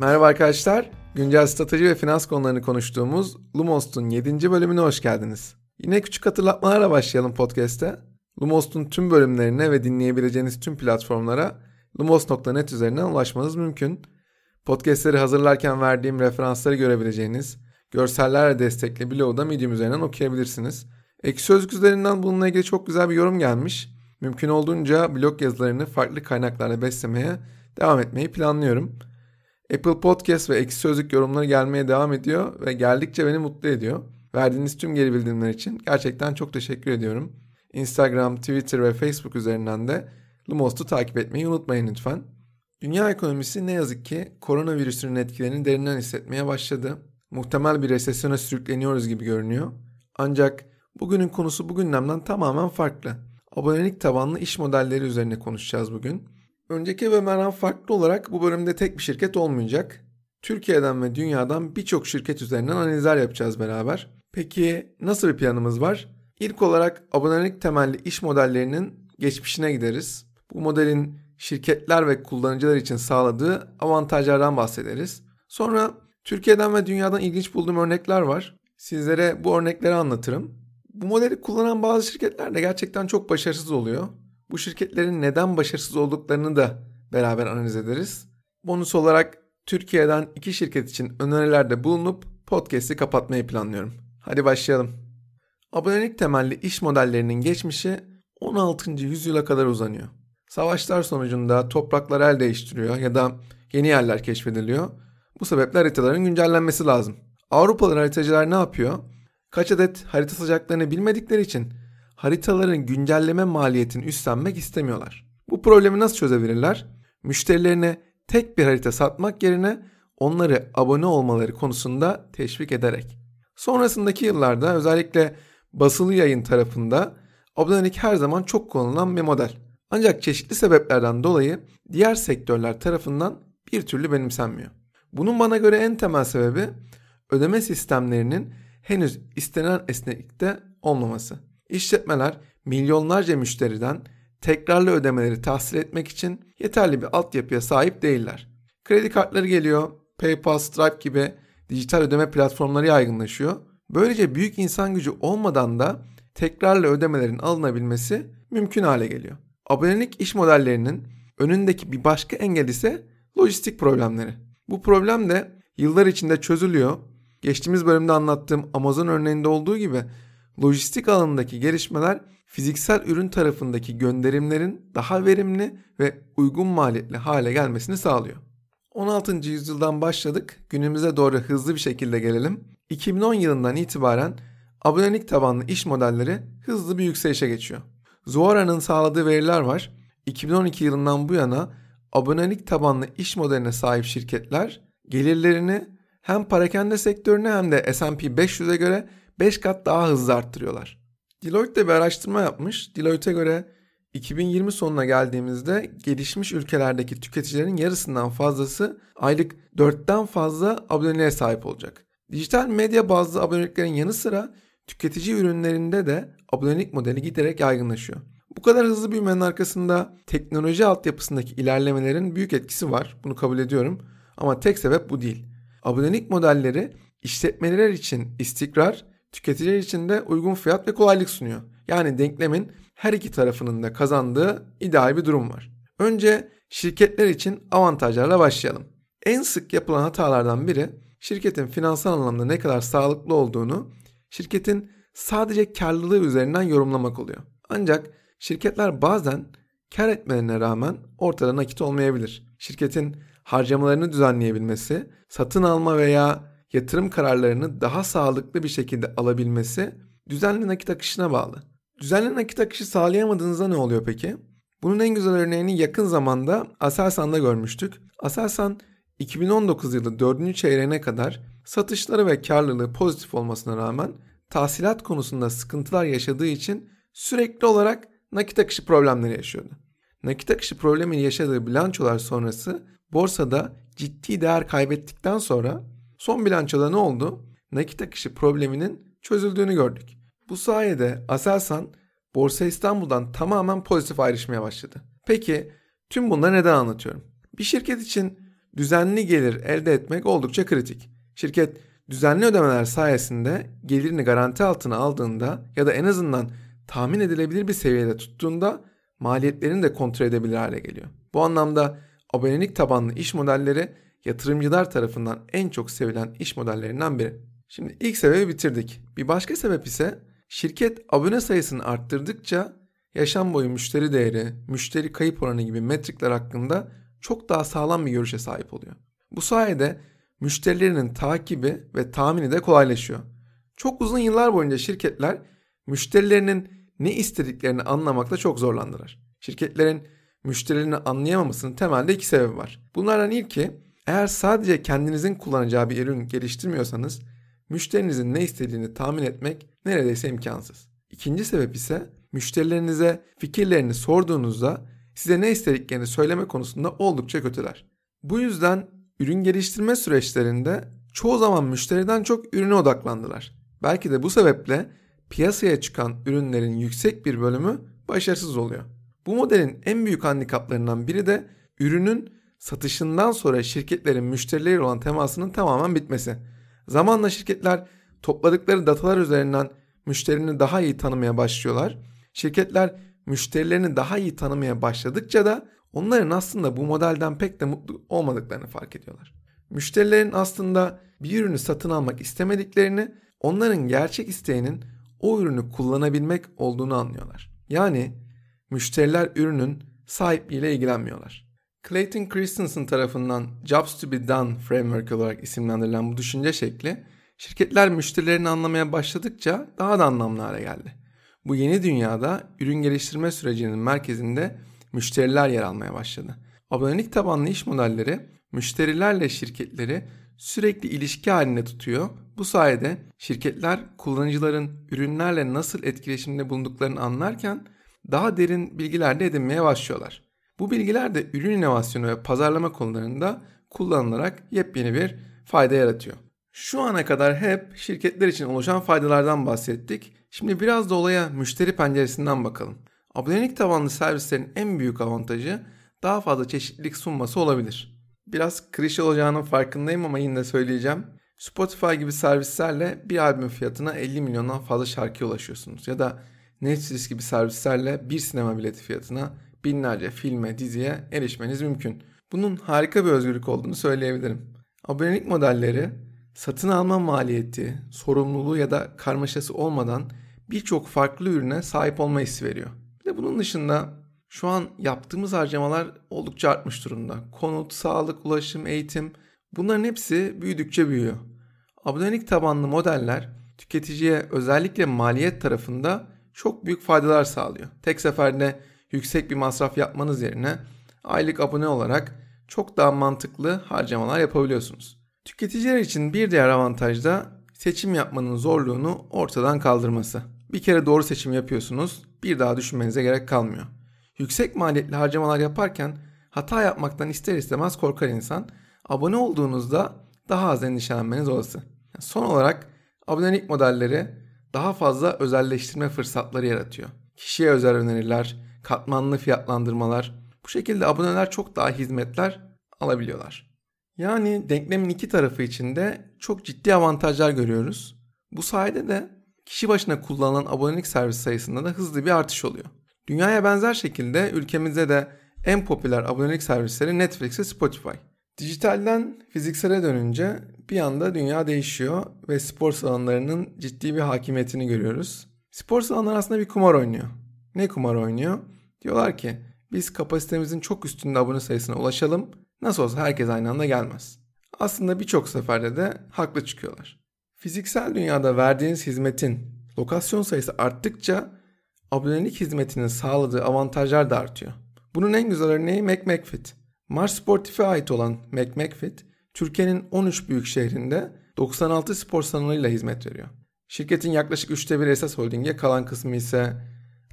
Merhaba arkadaşlar. Güncel strateji ve finans konularını konuştuğumuz Lumos'un 7. bölümüne hoş geldiniz. Yine küçük hatırlatmalarla başlayalım podcast'te. Lumos'un tüm bölümlerine ve dinleyebileceğiniz tüm platformlara lumos.net üzerinden ulaşmanız mümkün. Podcast'leri hazırlarken verdiğim referansları görebileceğiniz, görsellerle destekli blogu da Medium üzerinden okuyabilirsiniz. Ekşi Sözlük üzerinden bununla ilgili çok güzel bir yorum gelmiş. Mümkün olduğunca blog yazılarını farklı kaynaklarla beslemeye devam etmeyi planlıyorum. Apple Podcast ve Ekşi Sözlük yorumları gelmeye devam ediyor ve geldikçe beni mutlu ediyor. Verdiğiniz tüm geri bildirimler için gerçekten çok teşekkür ediyorum. Instagram, Twitter ve Facebook üzerinden de Lumos'u takip etmeyi unutmayın lütfen. Dünya ekonomisi ne yazık ki koronavirüsünün etkilerini derinden hissetmeye başladı. Muhtemel bir resesyona sürükleniyoruz gibi görünüyor. Ancak bugünün konusu bu tamamen farklı. Abonelik tabanlı iş modelleri üzerine konuşacağız bugün. Önceki bölümlerden farklı olarak bu bölümde tek bir şirket olmayacak. Türkiye'den ve dünyadan birçok şirket üzerinden analizler yapacağız beraber. Peki nasıl bir planımız var? İlk olarak abonelik temelli iş modellerinin geçmişine gideriz. Bu modelin şirketler ve kullanıcılar için sağladığı avantajlardan bahsederiz. Sonra Türkiye'den ve dünyadan ilginç bulduğum örnekler var. Sizlere bu örnekleri anlatırım. Bu modeli kullanan bazı şirketler de gerçekten çok başarısız oluyor. Bu şirketlerin neden başarısız olduklarını da beraber analiz ederiz. Bonus olarak Türkiye'den iki şirket için önerilerde bulunup podcast'i kapatmayı planlıyorum. Hadi başlayalım. Abonelik temelli iş modellerinin geçmişi 16. yüzyıla kadar uzanıyor. Savaşlar sonucunda topraklar el değiştiriyor ya da yeni yerler keşfediliyor. Bu sebeple haritaların güncellenmesi lazım. Avrupalı haritacılar ne yapıyor? Kaç adet harita sıcaklarını bilmedikleri için haritaların güncelleme maliyetini üstlenmek istemiyorlar. Bu problemi nasıl çözebilirler? Müşterilerine tek bir harita satmak yerine onları abone olmaları konusunda teşvik ederek. Sonrasındaki yıllarda özellikle basılı yayın tarafında abonelik her zaman çok kullanılan bir model. Ancak çeşitli sebeplerden dolayı diğer sektörler tarafından bir türlü benimsenmiyor. Bunun bana göre en temel sebebi ödeme sistemlerinin henüz istenen esneklikte olmaması. İşletmeler milyonlarca müşteriden tekrarlı ödemeleri tahsil etmek için yeterli bir altyapıya sahip değiller. Kredi kartları geliyor, PayPal, Stripe gibi dijital ödeme platformları yaygınlaşıyor. Böylece büyük insan gücü olmadan da tekrarlı ödemelerin alınabilmesi mümkün hale geliyor. Abonelik iş modellerinin önündeki bir başka engel ise lojistik problemleri. Bu problem de yıllar içinde çözülüyor. Geçtiğimiz bölümde anlattığım Amazon örneğinde olduğu gibi lojistik alanındaki gelişmeler fiziksel ürün tarafındaki gönderimlerin daha verimli ve uygun maliyetli hale gelmesini sağlıyor. 16. yüzyıldan başladık. Günümüze doğru hızlı bir şekilde gelelim. 2010 yılından itibaren abonelik tabanlı iş modelleri hızlı bir yükselişe geçiyor. Zuora'nın sağladığı veriler var. 2012 yılından bu yana abonelik tabanlı iş modeline sahip şirketler gelirlerini hem parakende sektörüne hem de S&P 500'e göre 5 kat daha hızlı arttırıyorlar. Deloitte de bir araştırma yapmış. Deloitte'e göre 2020 sonuna geldiğimizde gelişmiş ülkelerdeki tüketicilerin yarısından fazlası aylık 4'ten fazla aboneliğe sahip olacak. Dijital medya bazlı aboneliklerin yanı sıra tüketici ürünlerinde de abonelik modeli giderek yaygınlaşıyor. Bu kadar hızlı büyümenin arkasında teknoloji altyapısındaki ilerlemelerin büyük etkisi var. Bunu kabul ediyorum. Ama tek sebep bu değil. Abonelik modelleri işletmeler için istikrar, tüketiciler için de uygun fiyat ve kolaylık sunuyor. Yani denklemin her iki tarafının da kazandığı ideal bir durum var. Önce şirketler için avantajlarla başlayalım. En sık yapılan hatalardan biri şirketin finansal anlamda ne kadar sağlıklı olduğunu şirketin sadece karlılığı üzerinden yorumlamak oluyor. Ancak şirketler bazen kar etmelerine rağmen ortada nakit olmayabilir. Şirketin harcamalarını düzenleyebilmesi, satın alma veya yatırım kararlarını daha sağlıklı bir şekilde alabilmesi düzenli nakit akışına bağlı. Düzenli nakit akışı sağlayamadığınızda ne oluyor peki? Bunun en güzel örneğini yakın zamanda Aselsan'da görmüştük. Aselsan 2019 yılı 4. çeyreğine kadar satışları ve karlılığı pozitif olmasına rağmen tahsilat konusunda sıkıntılar yaşadığı için sürekli olarak nakit akışı problemleri yaşıyordu. Nakit akışı problemini yaşadığı bilançolar sonrası borsada ciddi değer kaybettikten sonra son bilançoda ne oldu? Nakit akışı probleminin çözüldüğünü gördük. Bu sayede Aselsan Borsa İstanbul'dan tamamen pozitif ayrışmaya başladı. Peki tüm bunları neden anlatıyorum? Bir şirket için düzenli gelir elde etmek oldukça kritik. Şirket düzenli ödemeler sayesinde gelirini garanti altına aldığında ya da en azından tahmin edilebilir bir seviyede tuttuğunda maliyetlerini de kontrol edebilir hale geliyor. Bu anlamda abonelik tabanlı iş modelleri yatırımcılar tarafından en çok sevilen iş modellerinden biri. Şimdi ilk sebebi bitirdik. Bir başka sebep ise şirket abone sayısını arttırdıkça yaşam boyu müşteri değeri, müşteri kayıp oranı gibi metrikler hakkında çok daha sağlam bir görüşe sahip oluyor. Bu sayede müşterilerinin takibi ve tahmini de kolaylaşıyor. Çok uzun yıllar boyunca şirketler müşterilerinin ne istediklerini anlamakta çok zorlandılar. Şirketlerin müşterilerini anlayamamasının temelde iki sebebi var. Bunlardan ilki eğer sadece kendinizin kullanacağı bir ürün geliştirmiyorsanız müşterinizin ne istediğini tahmin etmek neredeyse imkansız. İkinci sebep ise müşterilerinize fikirlerini sorduğunuzda size ne istediklerini söyleme konusunda oldukça kötüler. Bu yüzden ürün geliştirme süreçlerinde çoğu zaman müşteriden çok ürüne odaklandılar. Belki de bu sebeple piyasaya çıkan ürünlerin yüksek bir bölümü başarısız oluyor. Bu modelin en büyük handikaplarından biri de ürünün satışından sonra şirketlerin müşterileri olan temasının tamamen bitmesi. Zamanla şirketler topladıkları datalar üzerinden müşterini daha iyi tanımaya başlıyorlar. Şirketler müşterilerini daha iyi tanımaya başladıkça da onların aslında bu modelden pek de mutlu olmadıklarını fark ediyorlar. Müşterilerin aslında bir ürünü satın almak istemediklerini, onların gerçek isteğinin o ürünü kullanabilmek olduğunu anlıyorlar. Yani müşteriler ürünün sahipliğiyle ilgilenmiyorlar. Clayton Christensen tarafından Jobs to be Done Framework olarak isimlendirilen bu düşünce şekli, şirketler müşterilerini anlamaya başladıkça daha da anlamlı hale geldi. Bu yeni dünyada ürün geliştirme sürecinin merkezinde müşteriler yer almaya başladı. Abonelik tabanlı iş modelleri müşterilerle şirketleri sürekli ilişki halinde tutuyor. Bu sayede şirketler kullanıcıların ürünlerle nasıl etkileşimde bulunduklarını anlarken daha derin bilgiler de edinmeye başlıyorlar. Bu bilgiler de ürün inovasyonu ve pazarlama konularında kullanılarak yepyeni bir fayda yaratıyor. Şu ana kadar hep şirketler için oluşan faydalardan bahsettik. Şimdi biraz da olaya müşteri penceresinden bakalım. Abonelik tabanlı servislerin en büyük avantajı daha fazla çeşitlilik sunması olabilir. Biraz klişe olacağının farkındayım ama yine de söyleyeceğim. Spotify gibi servislerle bir albüm fiyatına 50 milyondan fazla şarkıya ulaşıyorsunuz. Ya da Netflix gibi servislerle bir sinema bileti fiyatına binlerce filme, diziye erişmeniz mümkün. Bunun harika bir özgürlük olduğunu söyleyebilirim. Abonelik modelleri satın alma maliyeti, sorumluluğu ya da karmaşası olmadan birçok farklı ürüne sahip olma hissi veriyor. Bir de bunun dışında şu an yaptığımız harcamalar oldukça artmış durumda. Konut, sağlık, ulaşım, eğitim bunların hepsi büyüdükçe büyüyor. Abonelik tabanlı modeller tüketiciye özellikle maliyet tarafında çok büyük faydalar sağlıyor. Tek seferde yüksek bir masraf yapmanız yerine aylık abone olarak çok daha mantıklı harcamalar yapabiliyorsunuz. Tüketiciler için bir diğer avantaj da seçim yapmanın zorluğunu ortadan kaldırması. Bir kere doğru seçim yapıyorsunuz, bir daha düşünmenize gerek kalmıyor. Yüksek maliyetli harcamalar yaparken hata yapmaktan ister istemez korkar insan. Abone olduğunuzda daha az endişelenmeniz olası. Son olarak abonelik modelleri daha fazla özelleştirme fırsatları yaratıyor. Kişiye özel öneriler, katmanlı fiyatlandırmalar. Bu şekilde aboneler çok daha hizmetler alabiliyorlar. Yani denklemin iki tarafı içinde çok ciddi avantajlar görüyoruz. Bu sayede de kişi başına kullanılan abonelik servis sayısında da hızlı bir artış oluyor. Dünyaya benzer şekilde ülkemizde de en popüler abonelik servisleri Netflix ve Spotify. Dijitalden fiziksele dönünce bir anda dünya değişiyor ve spor salonlarının ciddi bir hakimiyetini görüyoruz. Spor salonları aslında bir kumar oynuyor. Ne kumar oynuyor? Diyorlar ki biz kapasitemizin çok üstünde abone sayısına ulaşalım. Nasıl olsa herkes aynı anda gelmez. Aslında birçok seferde de haklı çıkıyorlar. Fiziksel dünyada verdiğiniz hizmetin lokasyon sayısı arttıkça abonelik hizmetinin sağladığı avantajlar da artıyor. Bunun en güzel örneği McMcFit. Mars Sportif'e ait olan McMcFit, Türkiye'nin 13 büyük şehrinde 96 spor salonuyla hizmet veriyor. Şirketin yaklaşık üçte bir esas holdinge kalan kısmı ise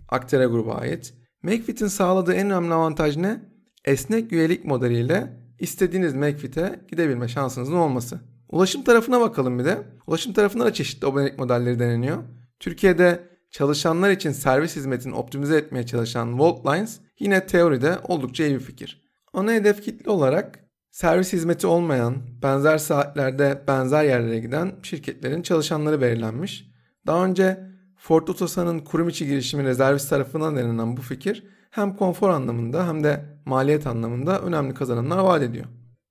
Aktere gruba ait. McFit'in sağladığı en önemli avantaj ne? Esnek üyelik modeliyle istediğiniz McFit'e gidebilme şansınızın olması. Ulaşım tarafına bakalım bir de. Ulaşım tarafında da çeşitli abonelik modelleri deneniyor. Türkiye'de çalışanlar için servis hizmetini optimize etmeye çalışan Volt Lines yine teoride oldukça iyi bir fikir. Ana hedef kitle olarak servis hizmeti olmayan, benzer saatlerde benzer yerlere giden şirketlerin çalışanları belirlenmiş. Daha önce Ford Otosan'ın kurum içi girişimi rezervist tarafından denenen bu fikir hem konfor anlamında hem de maliyet anlamında önemli kazanımlar vaat ediyor.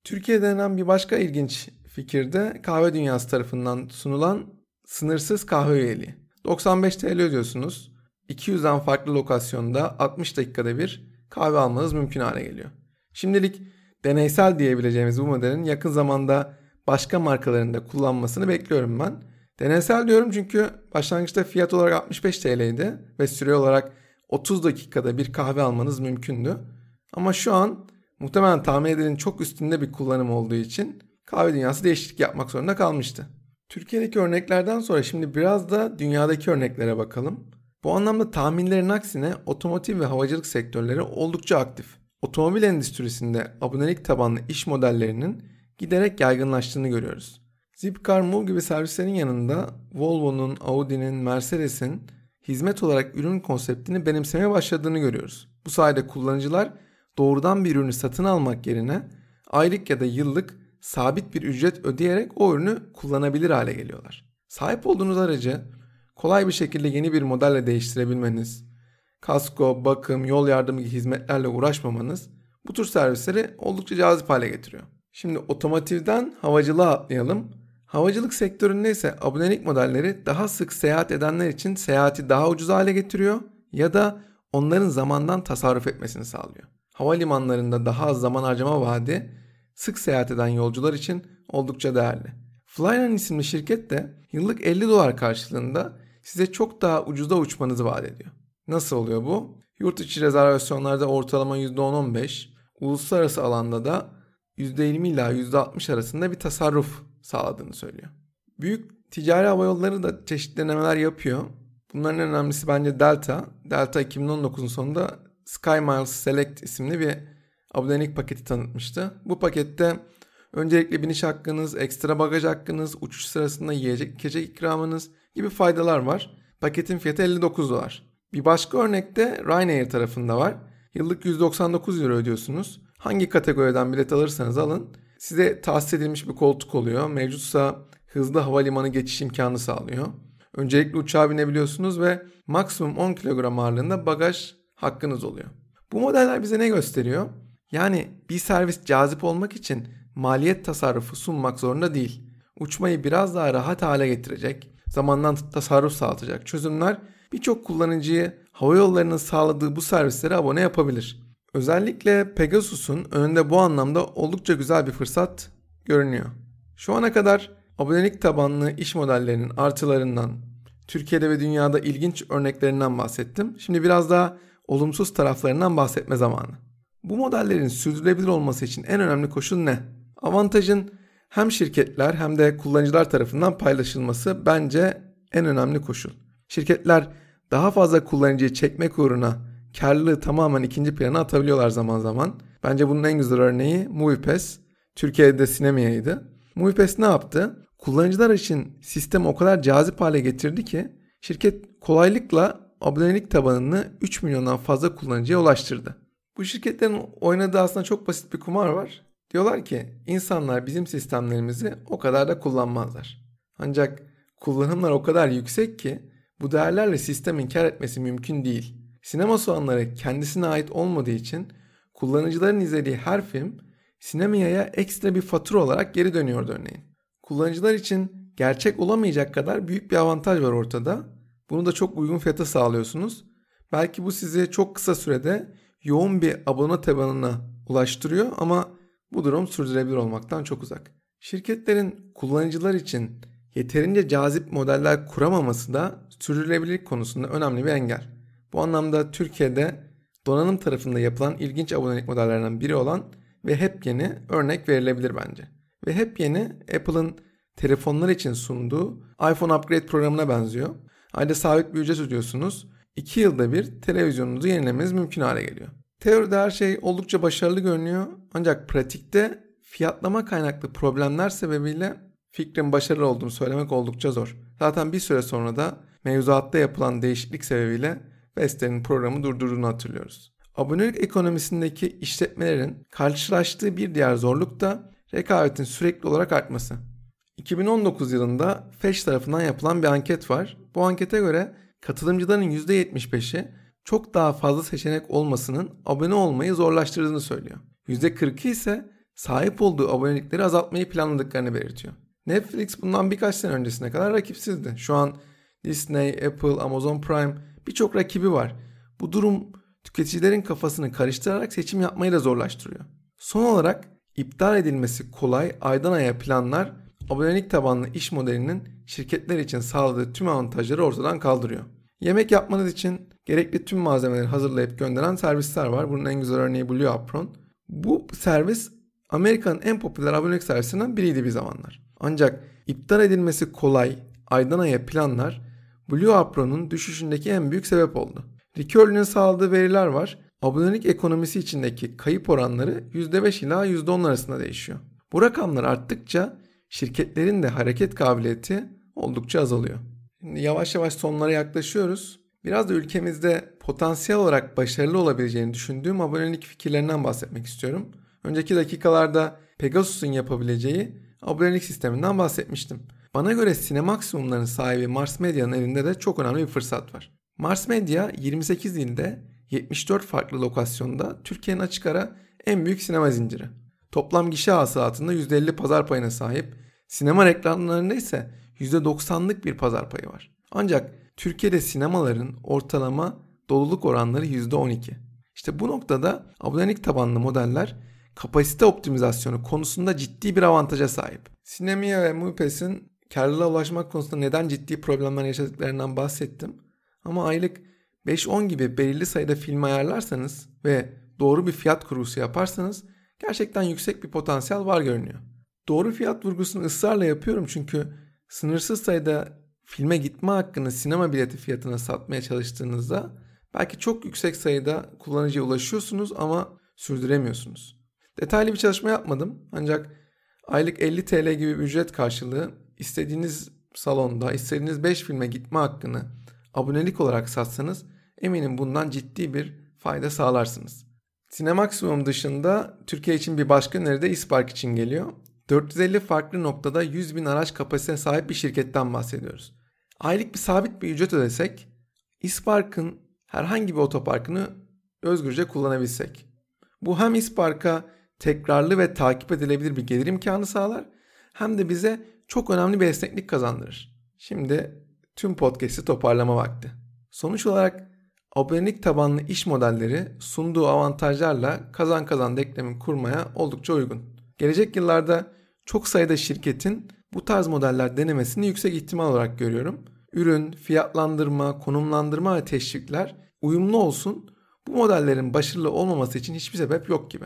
Türkiye'de denen bir başka ilginç fikir de kahve dünyası tarafından sunulan sınırsız kahve üyeliği. 95 TL ödüyorsunuz. 200'den farklı lokasyonda 60 dakikada bir kahve almanız mümkün hale geliyor. Şimdilik deneysel diyebileceğimiz bu modelin yakın zamanda başka markalarında kullanmasını bekliyorum ben. Deneysel diyorum çünkü başlangıçta fiyat olarak 65 TL'ydi ve süre olarak 30 dakikada bir kahve almanız mümkündü. Ama şu an muhtemelen tahmin edilenin çok üstünde bir kullanım olduğu için kahve dünyası değişiklik yapmak zorunda kalmıştı. Türkiye'deki örneklerden sonra şimdi biraz da dünyadaki örneklere bakalım. Bu anlamda tahminlerin aksine otomotiv ve havacılık sektörleri oldukça aktif. Otomobil endüstrisinde abonelik tabanlı iş modellerinin giderek yaygınlaştığını görüyoruz. Zipcar Move gibi servislerin yanında Volvo'nun, Audi'nin, Mercedes'in hizmet olarak ürün konseptini benimsemeye başladığını görüyoruz. Bu sayede kullanıcılar doğrudan bir ürünü satın almak yerine aylık ya da yıllık sabit bir ücret ödeyerek o ürünü kullanabilir hale geliyorlar. Sahip olduğunuz aracı kolay bir şekilde yeni bir modelle değiştirebilmeniz, kasko, bakım, yol yardımı gibi hizmetlerle uğraşmamanız bu tür servisleri oldukça cazip hale getiriyor. Şimdi otomotivden havacılığa atlayalım. Havacılık sektöründe ise abonelik modelleri daha sık seyahat edenler için seyahati daha ucuz hale getiriyor ya da onların zamandan tasarruf etmesini sağlıyor. Havalimanlarında daha az zaman harcama vaadi sık seyahat eden yolcular için oldukça değerli. Flyline isimli şirket de yıllık 50 dolar karşılığında size çok daha ucuza uçmanızı vaat ediyor. Nasıl oluyor bu? Yurt içi rezervasyonlarda ortalama %10-15, uluslararası alanda da %20 ila %60 arasında bir tasarruf sağladığını söylüyor. Büyük ticari hava yolları da çeşitli denemeler yapıyor. Bunların en önemlisi bence Delta. Delta 2019'un sonunda SkyMiles Select isimli bir abonelik paketi tanıtmıştı. Bu pakette öncelikle biniş hakkınız, ekstra bagaj hakkınız, uçuş sırasında yiyecek içecek ikramınız gibi faydalar var. Paketin fiyatı 59 dolar. Bir başka örnekte Ryanair tarafında var. Yıllık 199 euro ödüyorsunuz. Hangi kategoriden bilet alırsanız alın size tahsis edilmiş bir koltuk oluyor. Mevcutsa hızlı havalimanı geçiş imkanı sağlıyor. Öncelikle uçağa binebiliyorsunuz ve maksimum 10 kilogram ağırlığında bagaj hakkınız oluyor. Bu modeller bize ne gösteriyor? Yani bir servis cazip olmak için maliyet tasarrufu sunmak zorunda değil. Uçmayı biraz daha rahat hale getirecek, zamandan tasarruf sağlayacak çözümler birçok kullanıcıyı hava yollarının sağladığı bu servislere abone yapabilir. Özellikle Pegasus'un önünde bu anlamda oldukça güzel bir fırsat görünüyor. Şu ana kadar abonelik tabanlı iş modellerinin artılarından, Türkiye'de ve dünyada ilginç örneklerinden bahsettim. Şimdi biraz daha olumsuz taraflarından bahsetme zamanı. Bu modellerin sürdürülebilir olması için en önemli koşul ne? Avantajın hem şirketler hem de kullanıcılar tarafından paylaşılması bence en önemli koşul. Şirketler daha fazla kullanıcıyı çekmek uğruna karlılığı tamamen ikinci plana atabiliyorlar zaman zaman. Bence bunun en güzel örneği MoviePass. Türkiye'de Sinemya'ydı. MoviePass ne yaptı? Kullanıcılar için sistemi o kadar cazip hale getirdi ki şirket kolaylıkla abonelik tabanını 3 milyondan fazla kullanıcıya ulaştırdı. Bu şirketlerin oynadığı aslında çok basit bir kumar var. Diyorlar ki insanlar bizim sistemlerimizi o kadar da kullanmazlar. Ancak kullanımlar o kadar yüksek ki bu değerlerle sistemin kar etmesi mümkün değil. Sinema soğanları kendisine ait olmadığı için kullanıcıların izlediği her film sinemaya ekstra bir fatura olarak geri dönüyordu örneğin. Kullanıcılar için gerçek olamayacak kadar büyük bir avantaj var ortada. Bunu da çok uygun fiyata sağlıyorsunuz. Belki bu sizi çok kısa sürede yoğun bir abone tabanına ulaştırıyor ama bu durum sürdürülebilir olmaktan çok uzak. Şirketlerin kullanıcılar için yeterince cazip modeller kuramaması da sürdürülebilirlik konusunda önemli bir engel. Bu anlamda Türkiye'de donanım tarafında yapılan ilginç abonelik modellerinden biri olan ve hep yeni örnek verilebilir bence. Ve hep yeni Apple'ın telefonlar için sunduğu iPhone Upgrade programına benziyor. Ayda sabit bir ücret ödüyorsunuz. 2 yılda bir televizyonunuzu yenilemeniz mümkün hale geliyor. Teoride her şey oldukça başarılı görünüyor ancak pratikte fiyatlama kaynaklı problemler sebebiyle fikrin başarılı olduğunu söylemek oldukça zor. Zaten bir süre sonra da mevzuatta yapılan değişiklik sebebiyle Vestel'in programı durdurduğunu hatırlıyoruz. Abonelik ekonomisindeki işletmelerin karşılaştığı bir diğer zorluk da rekabetin sürekli olarak artması. 2019 yılında Fetch tarafından yapılan bir anket var. Bu ankete göre katılımcıların %75'i çok daha fazla seçenek olmasının abone olmayı zorlaştırdığını söylüyor. %40'ı ise sahip olduğu abonelikleri azaltmayı planladıklarını belirtiyor. Netflix bundan birkaç sene öncesine kadar rakipsizdi. Şu an Disney, Apple, Amazon Prime birçok rakibi var. Bu durum tüketicilerin kafasını karıştırarak seçim yapmayı da zorlaştırıyor. Son olarak iptal edilmesi kolay aydan aya planlar abonelik tabanlı iş modelinin şirketler için sağladığı tüm avantajları ortadan kaldırıyor. Yemek yapmanız için gerekli tüm malzemeleri hazırlayıp gönderen servisler var. Bunun en güzel örneği Blue Apron. Bu servis Amerika'nın en popüler abonelik servisinden biriydi bir zamanlar. Ancak iptal edilmesi kolay, aydan aya planlar Blue Apron'un düşüşündeki en büyük sebep oldu. Recurly'nin sağladığı veriler var. Abonelik ekonomisi içindeki kayıp oranları %5 ila %10 arasında değişiyor. Bu rakamlar arttıkça şirketlerin de hareket kabiliyeti oldukça azalıyor. Şimdi yavaş yavaş sonlara yaklaşıyoruz. Biraz da ülkemizde potansiyel olarak başarılı olabileceğini düşündüğüm abonelik fikirlerinden bahsetmek istiyorum. Önceki dakikalarda Pegasus'un yapabileceği abonelik sisteminden bahsetmiştim. Bana göre Cinemaximum'ların sahibi Mars Media'nın elinde de çok önemli bir fırsat var. Mars Media 28 ilde 74 farklı lokasyonda Türkiye'nin açık ara en büyük sinema zinciri. Toplam gişe hasılatında %50 pazar payına sahip, sinema reklamlarında ise %90'lık bir pazar payı var. Ancak Türkiye'de sinemaların ortalama doluluk oranları %12. İşte bu noktada abonelik tabanlı modeller kapasite optimizasyonu konusunda ciddi bir avantaja sahip. Sinemia ve Mupes'in karlılığa ulaşmak konusunda neden ciddi problemler yaşadıklarından bahsettim. Ama aylık 5-10 gibi belirli sayıda film ayarlarsanız ve doğru bir fiyat kurgusu yaparsanız gerçekten yüksek bir potansiyel var görünüyor. Doğru fiyat vurgusunu ısrarla yapıyorum çünkü sınırsız sayıda filme gitme hakkını sinema bileti fiyatına satmaya çalıştığınızda belki çok yüksek sayıda kullanıcıya ulaşıyorsunuz ama sürdüremiyorsunuz. Detaylı bir çalışma yapmadım ancak aylık 50 TL gibi ücret karşılığı istediğiniz salonda istediğiniz 5 filme gitme hakkını abonelik olarak satsanız eminim bundan ciddi bir fayda sağlarsınız. Cinemaximum dışında Türkiye için bir başka öneri de İspark için geliyor. 450 farklı noktada 100 bin araç kapasitesine sahip bir şirketten bahsediyoruz. Aylık bir sabit bir ücret ödesek, İspark'ın herhangi bir otoparkını özgürce kullanabilsek. Bu hem İspark'a tekrarlı ve takip edilebilir bir gelir imkanı sağlar hem de bize çok önemli bir esneklik kazandırır. Şimdi tüm podcast'i toparlama vakti. Sonuç olarak abonelik tabanlı iş modelleri sunduğu avantajlarla kazan kazan denklemi kurmaya oldukça uygun. Gelecek yıllarda çok sayıda şirketin bu tarz modeller denemesini yüksek ihtimal olarak görüyorum. Ürün, fiyatlandırma, konumlandırma ve teşvikler uyumlu olsun. Bu modellerin başarılı olmaması için hiçbir sebep yok gibi.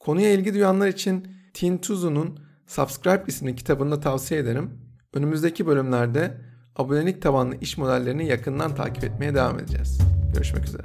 Konuya ilgi duyanlar için Tin Tuzu'nun Subscribe isimli kitabını da tavsiye ederim. Önümüzdeki bölümlerde abonelik tabanlı iş modellerini yakından takip etmeye devam edeceğiz. Görüşmek üzere.